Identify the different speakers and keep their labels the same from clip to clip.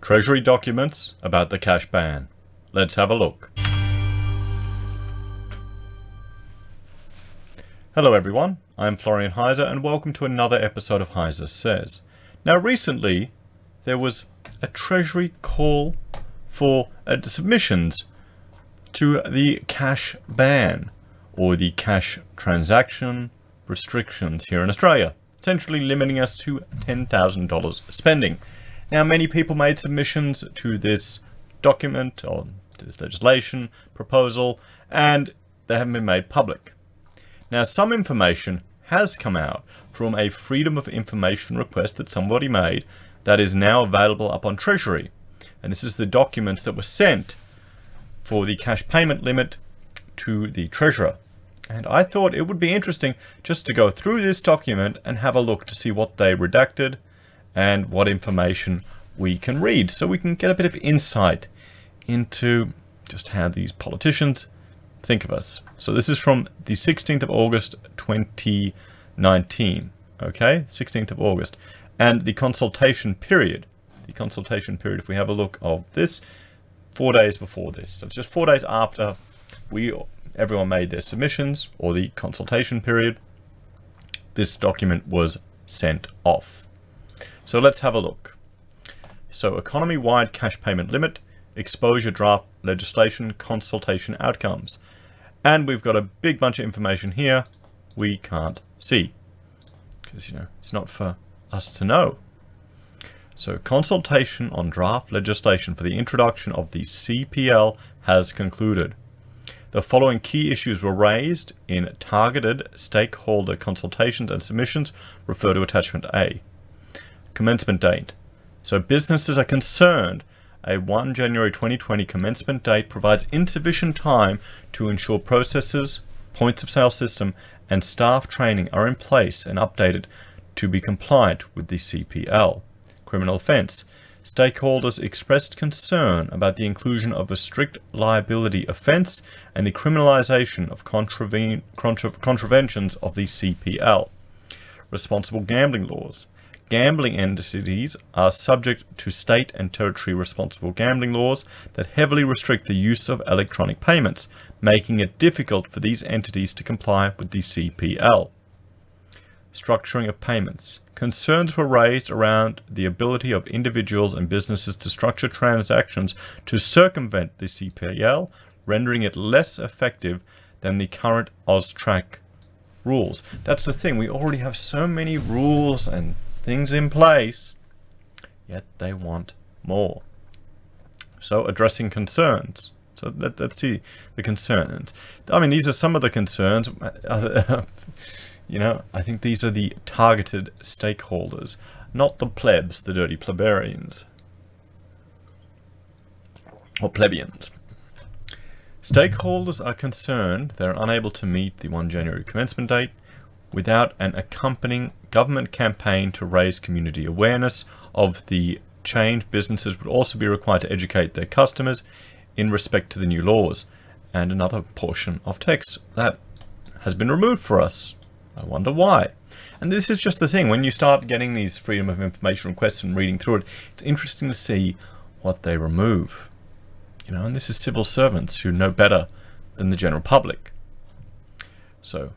Speaker 1: Treasury documents about the cash ban. Let's have a look. Hello everyone, I'm Florian Heiser and welcome to another episode of Heiser Says. Now recently there was a Treasury call for uh, submissions to the cash ban or the cash transaction restrictions here in Australia, essentially limiting us to $10,000 spending. Now, many people made submissions to this document or to this legislation proposal, and they haven't been made public. Now, some information has come out from a Freedom of Information request that somebody made that is now available up on Treasury. And this is the documents that were sent for the cash payment limit to the Treasurer. And I thought it would be interesting just to go through this document and have a look to see what they redacted and what information we can read so we can get a bit of insight into just how these politicians think of us. So this is from the 16th of August 2019. Okay, 16th of August. And the consultation period, the consultation period, if we have a look of this, four days before this. So it's just four days after we everyone made their submissions or the consultation period. This document was sent off. So let's have a look. So economy-wide cash payment limit, exposure draft legislation, consultation outcomes. And we've got a big bunch of information here we can't see. Because, you know, it's not for us to know. So consultation on draft legislation for the introduction of the CPL has concluded. The following key issues were raised in targeted stakeholder consultations and submissions. Refer to attachment A. Commencement date. So businesses are concerned a 1 January 2020 commencement date provides insufficient time to ensure processes, points of sale system, and staff training are in place and updated to be compliant with the CPL criminal offence. Stakeholders expressed concern about the inclusion of a strict liability offence and the criminalisation of contraven contra contraventions of the CPL. Responsible gambling laws. Gambling entities are subject to state and territory responsible gambling laws that heavily restrict the use of electronic payments, making it difficult for these entities to comply with the CPL. Structuring of payments. Concerns were raised around the ability of individuals and businesses to structure transactions to circumvent the CPL, rendering it less effective than the current AUSTRAC rules. That's the thing, we already have so many rules and things in place, yet they want more. So, addressing concerns. So let, us see the concerns. I mean, these are some of the concerns. You know, I think these are the targeted stakeholders, not the plebs, the dirty plebeians. Or plebeians. Stakeholders are concerned they're unable to meet the 1 January commencement date without an accompanying government campaign to raise community awareness of the change. Businesses would also be required to educate their customers in respect to the new laws. And another portion of text that has been removed for us I wonder why. And this is just the thing, when you start getting these freedom of information requests and reading through it, it's interesting to see what they remove. You know, and this is civil servants who know better than the general public. So,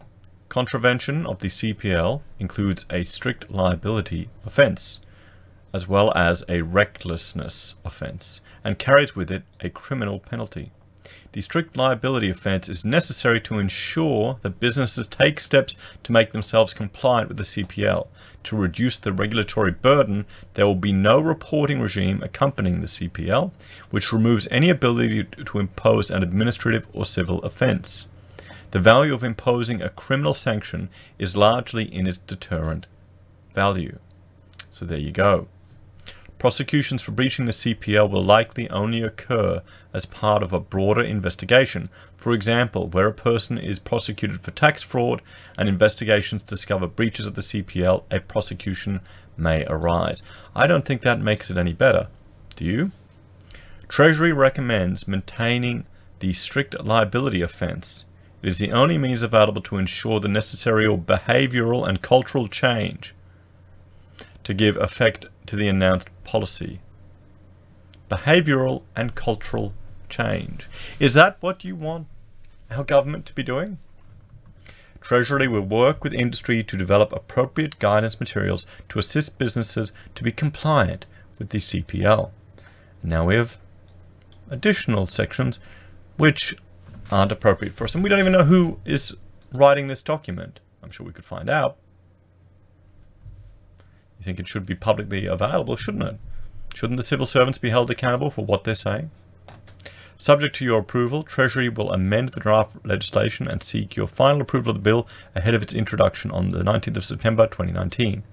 Speaker 1: contravention of the CPL includes a strict liability offence, as well as a recklessness offence, and carries with it a criminal penalty. The strict liability offence is necessary to ensure that businesses take steps to make themselves compliant with the CPL. To reduce the regulatory burden, there will be no reporting regime accompanying the CPL, which removes any ability to impose an administrative or civil offence. The value of imposing a criminal sanction is largely in its deterrent value. So there you go. Prosecutions for breaching the CPL will likely only occur as part of a broader investigation. For example, where a person is prosecuted for tax fraud and investigations discover breaches of the CPL, a prosecution may arise. I don't think that makes it any better. Do you? Treasury recommends maintaining the strict liability offence. It is the only means available to ensure the necessary behavioural and cultural change to give effect to the announced policy. behavioural and cultural change. Is that what you want our government to be doing? Treasury will work with industry to develop appropriate guidance materials to assist businesses to be compliant with the CPL. Now we have additional sections which aren't appropriate for us, and we don't even know who is writing this document. I'm sure we could find out. You think it should be publicly available, shouldn't it? Shouldn't the civil servants be held accountable for what they're saying? Subject to your approval, Treasury will amend the draft legislation and seek your final approval of the bill ahead of its introduction on the 19th of September 2019.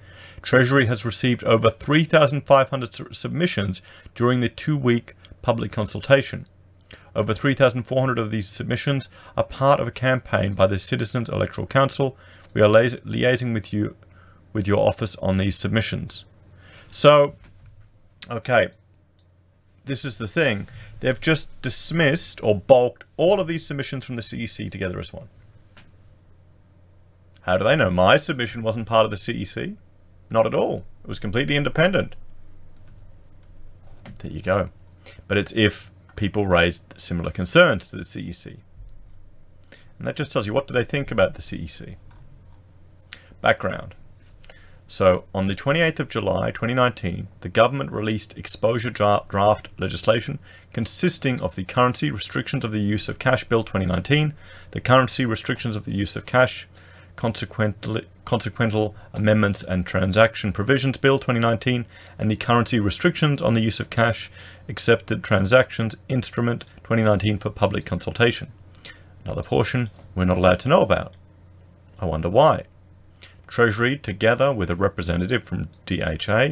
Speaker 1: Treasury has received over 3,500 submissions during the two week public consultation. Over 3,400 of these submissions are part of a campaign by the Citizens Electoral Council. We are liaising with you, with your office on these submissions. So, okay, this is the thing. They've just dismissed or bulked all of these submissions from the CEC together as one. How do they know? My submission wasn't part of the CEC. Not at all. It was completely independent. There you go. But it's if people raised similar concerns to the CEC. And that just tells you what do they think about the CEC. Background. So, on the 28th of July 2019, the government released exposure draft legislation consisting of the Currency Restrictions of the Use of Cash Bill 2019, the Currency Restrictions of the Use of Cash, Consequential Amendments and Transaction Provisions Bill 2019, and the Currency Restrictions on the Use of Cash, Accepted Transactions Instrument 2019 for public consultation. Another portion we're not allowed to know about. I wonder why. Treasury, together with a representative from DHA,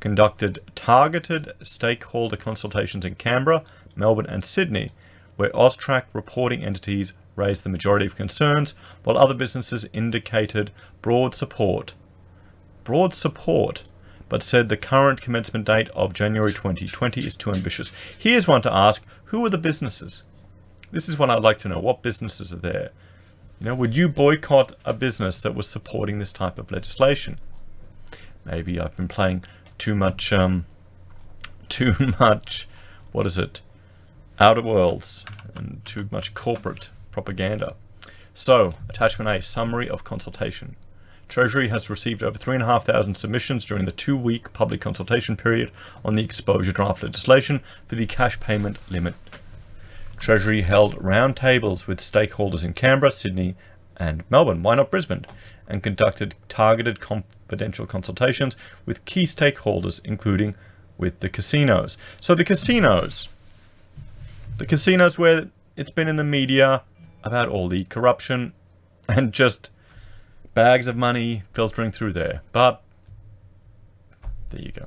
Speaker 1: conducted targeted stakeholder consultations in Canberra, Melbourne, and Sydney, where AUSTRAC reporting entities raised the majority of concerns, while other businesses indicated broad support. Broad support, but said the current commencement date of January 2020 is too ambitious. Here's one to ask who are the businesses? This is what I'd like to know. What businesses are there? You know, would you boycott a business that was supporting this type of legislation? Maybe I've been playing too much, um, too much, what is it, Outer Worlds, and too much corporate propaganda. So, attachment A, summary of consultation. Treasury has received over 3,500 submissions during the two-week public consultation period on the exposure draft legislation for the cash payment limit Treasury held roundtables with stakeholders in Canberra, Sydney, and Melbourne. Why not Brisbane? And conducted targeted confidential consultations with key stakeholders, including with the casinos. So the casinos, the casinos where it's been in the media about all the corruption and just bags of money filtering through there. But there you go.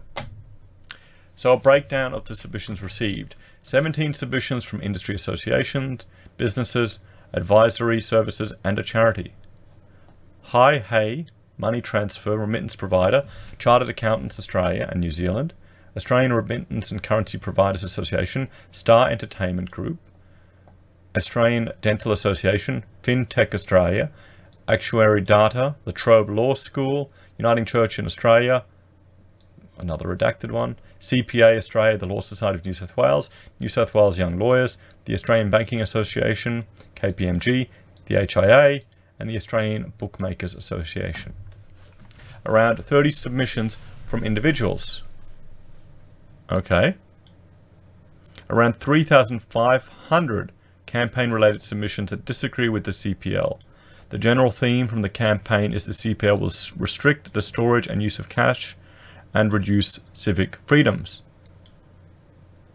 Speaker 1: So a breakdown of the submissions received. 17 submissions from industry associations, businesses, advisory services, and a charity. Hi Hey, money transfer remittance provider, Chartered Accountants Australia and New Zealand, Australian Remittance and Currency Providers Association, Star Entertainment Group, Australian Dental Association, FinTech Australia, Actuary Data, La Trobe Law School, Uniting Church in Australia, another redacted one, CPA Australia, the Law Society of New South Wales, New South Wales Young Lawyers, the Australian Banking Association, KPMG, the HIA, and the Australian Bookmakers Association. Around 30 submissions from individuals. Okay. Around 3,500 campaign related submissions that disagree with the CPL. The general theme from the campaign is the CPL will restrict the storage and use of cash and reduce civic freedoms.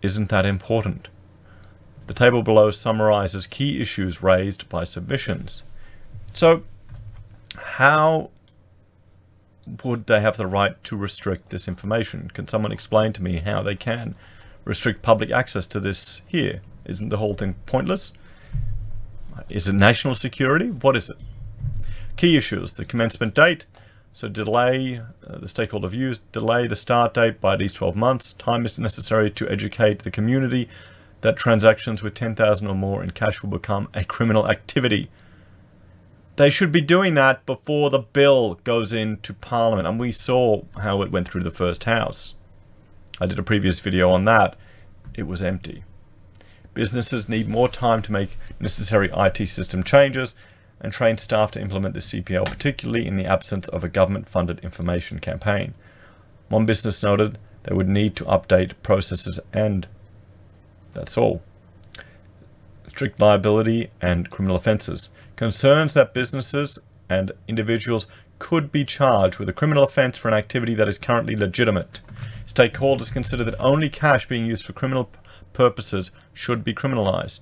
Speaker 1: Isn't that important? The table below summarizes key issues raised by submissions. So, how would they have the right to restrict this information? Can someone explain to me how they can restrict public access to this here? Isn't the whole thing pointless? Is it national security? What is it? Key issues the commencement date, so delay uh, the stakeholder views, delay the start date by at least 12 months. Time is necessary to educate the community that transactions with 10,000 or more in cash will become a criminal activity. They should be doing that before the bill goes into Parliament, and we saw how it went through the first house. I did a previous video on that. it was empty. Businesses need more time to make necessary IT system changes and train staff to implement the CPL, particularly in the absence of a government funded information campaign. One business noted they would need to update processes and that's all. Strict liability and criminal offences. Concerns that businesses and individuals could be charged with a criminal offence for an activity that is currently legitimate. Stakeholders consider that only cash being used for criminal purposes should be criminalised.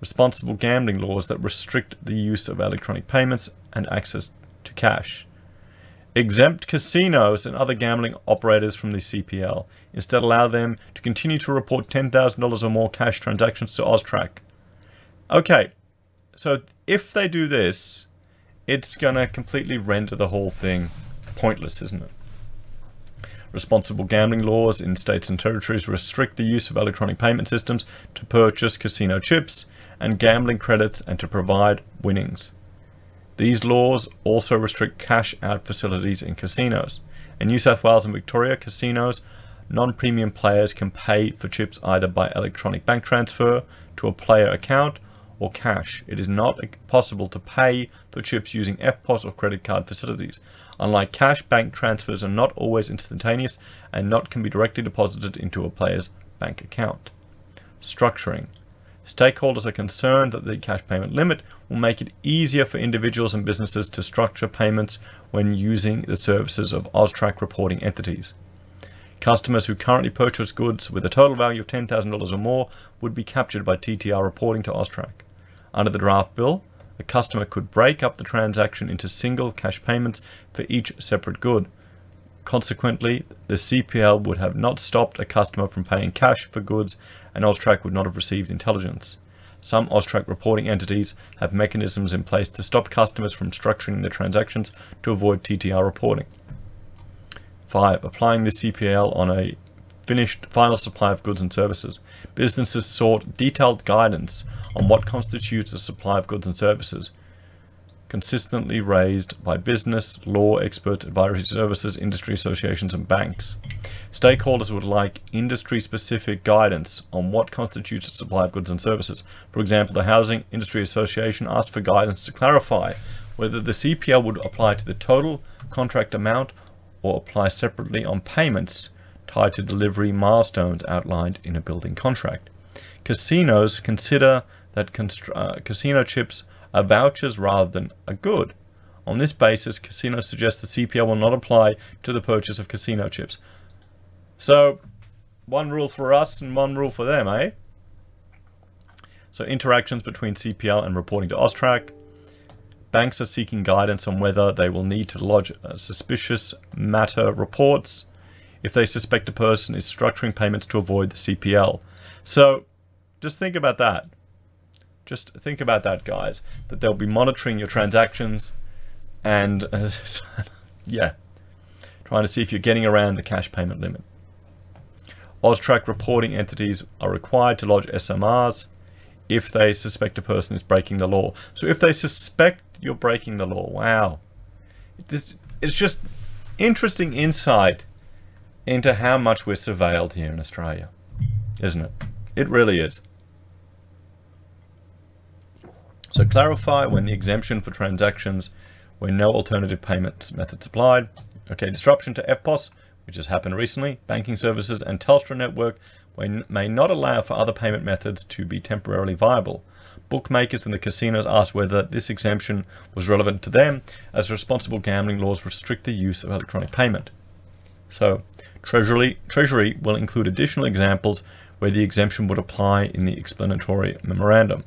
Speaker 1: Responsible gambling laws that restrict the use of electronic payments and access to cash. Exempt casinos and other gambling operators from the CPL. Instead, allow them to continue to report $10,000 or more cash transactions to AUSTRAC. Okay, so if they do this, it's going to completely render the whole thing pointless, isn't it? Responsible gambling laws in states and territories restrict the use of electronic payment systems to purchase casino chips and gambling credits and to provide winnings. These laws also restrict cash out facilities in casinos. In New South Wales and Victoria, casinos, non premium players can pay for chips either by electronic bank transfer to a player account or cash. It is not possible to pay for chips using EFTPOS or credit card facilities. Unlike cash, bank transfers are not always instantaneous and not can be directly deposited into a player's bank account. Structuring. Stakeholders are concerned that the cash payment limit will make it easier for individuals and businesses to structure payments when using the services of AUSTRAC reporting entities. Customers who currently purchase goods with a total value of $10,000 or more would be captured by TTR reporting to AUSTRAC. Under the draft bill, a customer could break up the transaction into single cash payments for each separate good. Consequently, the CPL would have not stopped a customer from paying cash for goods and AUSTRAC would not have received intelligence. Some AUSTRAC reporting entities have mechanisms in place to stop customers from structuring the transactions to avoid TTR reporting. 5. Applying the CPL on a finished final supply of goods and services. Businesses sought detailed guidance on what constitutes a supply of goods and services, consistently raised by business, law experts, advisory services, industry associations, and banks. Stakeholders would like industry specific guidance on what constitutes a supply of goods and services. For example, the Housing Industry Association asked for guidance to clarify whether the CPL would apply to the total contract amount or apply separately on payments tied to delivery milestones outlined in a building contract. Casinos consider that uh, casino chips are vouchers rather than a good. On this basis, casinos suggest the CPL will not apply to the purchase of casino chips. So, one rule for us and one rule for them, eh? So, interactions between CPL and reporting to AUSTRAC. Banks are seeking guidance on whether they will need to lodge uh, suspicious matter reports if they suspect a person is structuring payments to avoid the CPL. So, just think about that. Just think about that, guys. That they'll be monitoring your transactions and, uh, yeah, trying to see if you're getting around the cash payment limit. AUSTRAC reporting entities are required to lodge SMRs if they suspect a person is breaking the law. So if they suspect you're breaking the law, wow. This, it's just interesting insight into how much we're surveilled here in Australia, isn't it? It really is. So clarify when the exemption for transactions where no alternative payment methods applied. Okay, disruption to EFTPOS, which has happened recently. Banking services and Telstra network may not allow for other payment methods to be temporarily viable. Bookmakers and the casinos asked whether this exemption was relevant to them, as responsible gambling laws restrict the use of electronic payment. So, Treasury, Treasury will include additional examples where the exemption would apply in the explanatory memorandum.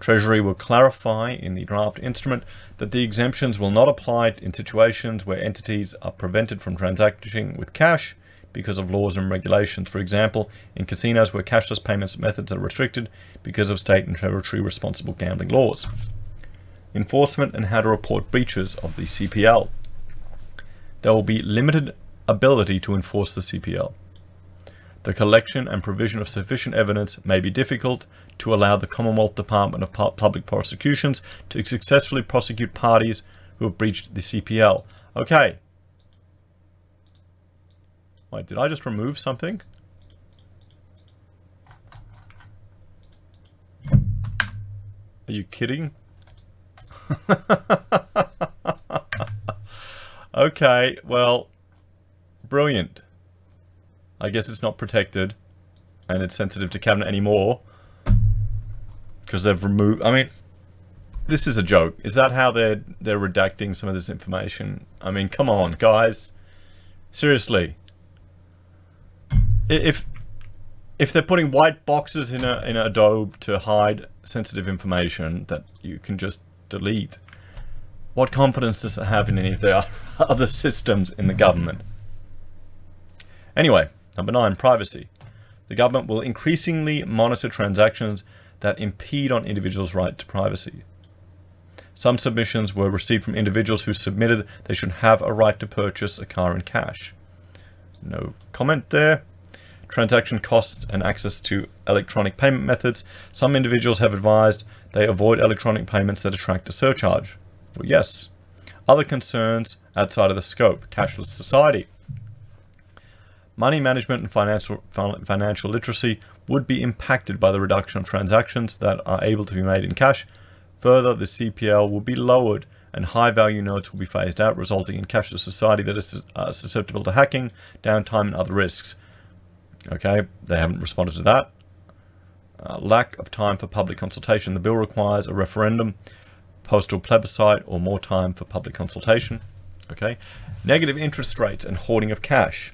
Speaker 1: Treasury will clarify in the draft instrument that the exemptions will not apply in situations where entities are prevented from transacting with cash because of laws and regulations. For example, in casinos where cashless payments methods are restricted because of state and territory responsible gambling laws. Enforcement and how to report breaches of the CPL. There will be limited ability to enforce the CPL. The collection and provision of sufficient evidence may be difficult to allow the Commonwealth Department of Public Prosecutions to successfully prosecute parties who have breached the CPL. Okay. Wait, did I just remove something? Are you kidding? okay, well, brilliant. I guess it's not protected and it's sensitive to cabinet anymore because they've removed. I mean, this is a joke. Is that how they're they're redacting some of this information? I mean, come on, guys. Seriously. If if they're putting white boxes in a in Adobe to hide sensitive information that you can just delete, what confidence does it have in any of the other systems in the government? Anyway, number nine, privacy. The government will increasingly monitor transactions that impede on individuals' right to privacy. Some submissions were received from individuals who submitted they should have a right to purchase a car in cash. No comment there. Transaction costs and access to electronic payment methods. Some individuals have advised they avoid electronic payments that attract a surcharge. Well, yes. Other concerns outside of the scope. Cashless society. Money management and financial, financial literacy would be impacted by the reduction of transactions that are able to be made in cash. Further, the CPL will be lowered and high value notes will be phased out, resulting in cashless society that is uh, susceptible to hacking, downtime, and other risks. Okay, they haven't responded to that. Uh, lack of time for public consultation. The bill requires a referendum, postal plebiscite, or more time for public consultation. Okay, negative interest rates and hoarding of cash.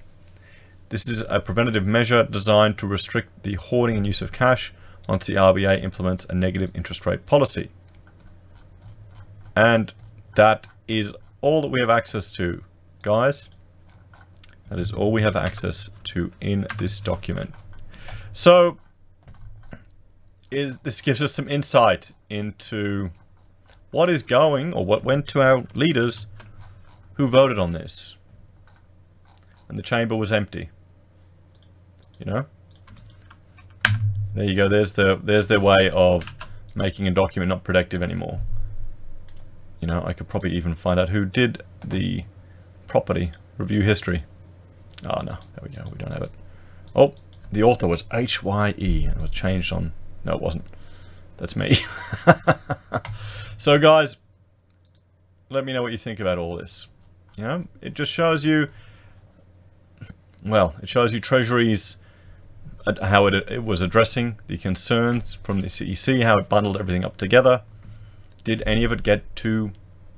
Speaker 1: This is a preventative measure designed to restrict the hoarding and use of cash once the RBA implements a negative interest rate policy. And that is all that we have access to, guys. That is all we have access to in this document. So, is this gives us some insight into what is going, or what went to our leaders who voted on this. And the chamber was empty. You know? There you go. There's the there's their way of making a document not productive anymore. You know, I could probably even find out who did the property review history. Oh no, there we go. We don't have it. Oh, the author was H-Y-E and was changed on. No, it wasn't. That's me. so guys, let me know what you think about all this. You know, it just shows you. Well, it shows you Treasury's how it, it was addressing the concerns from the CEC, how it bundled everything up together. Did any of it get to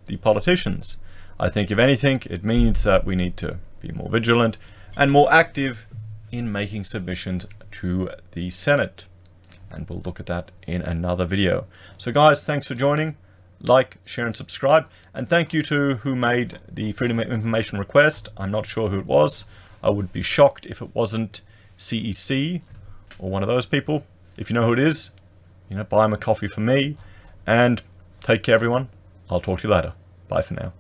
Speaker 1: the politicians? I think, if anything, it means that we need to be more vigilant and more active in making submissions to the Senate. And we'll look at that in another video. So guys, thanks for joining. Like, share, and subscribe. And thank you to who made the Freedom of Information request. I'm not sure who it was. I would be shocked if it wasn't CEC or one of those people. If you know who it is, you know, buy them a coffee for me. And take care, everyone. I'll talk to you later. Bye for now.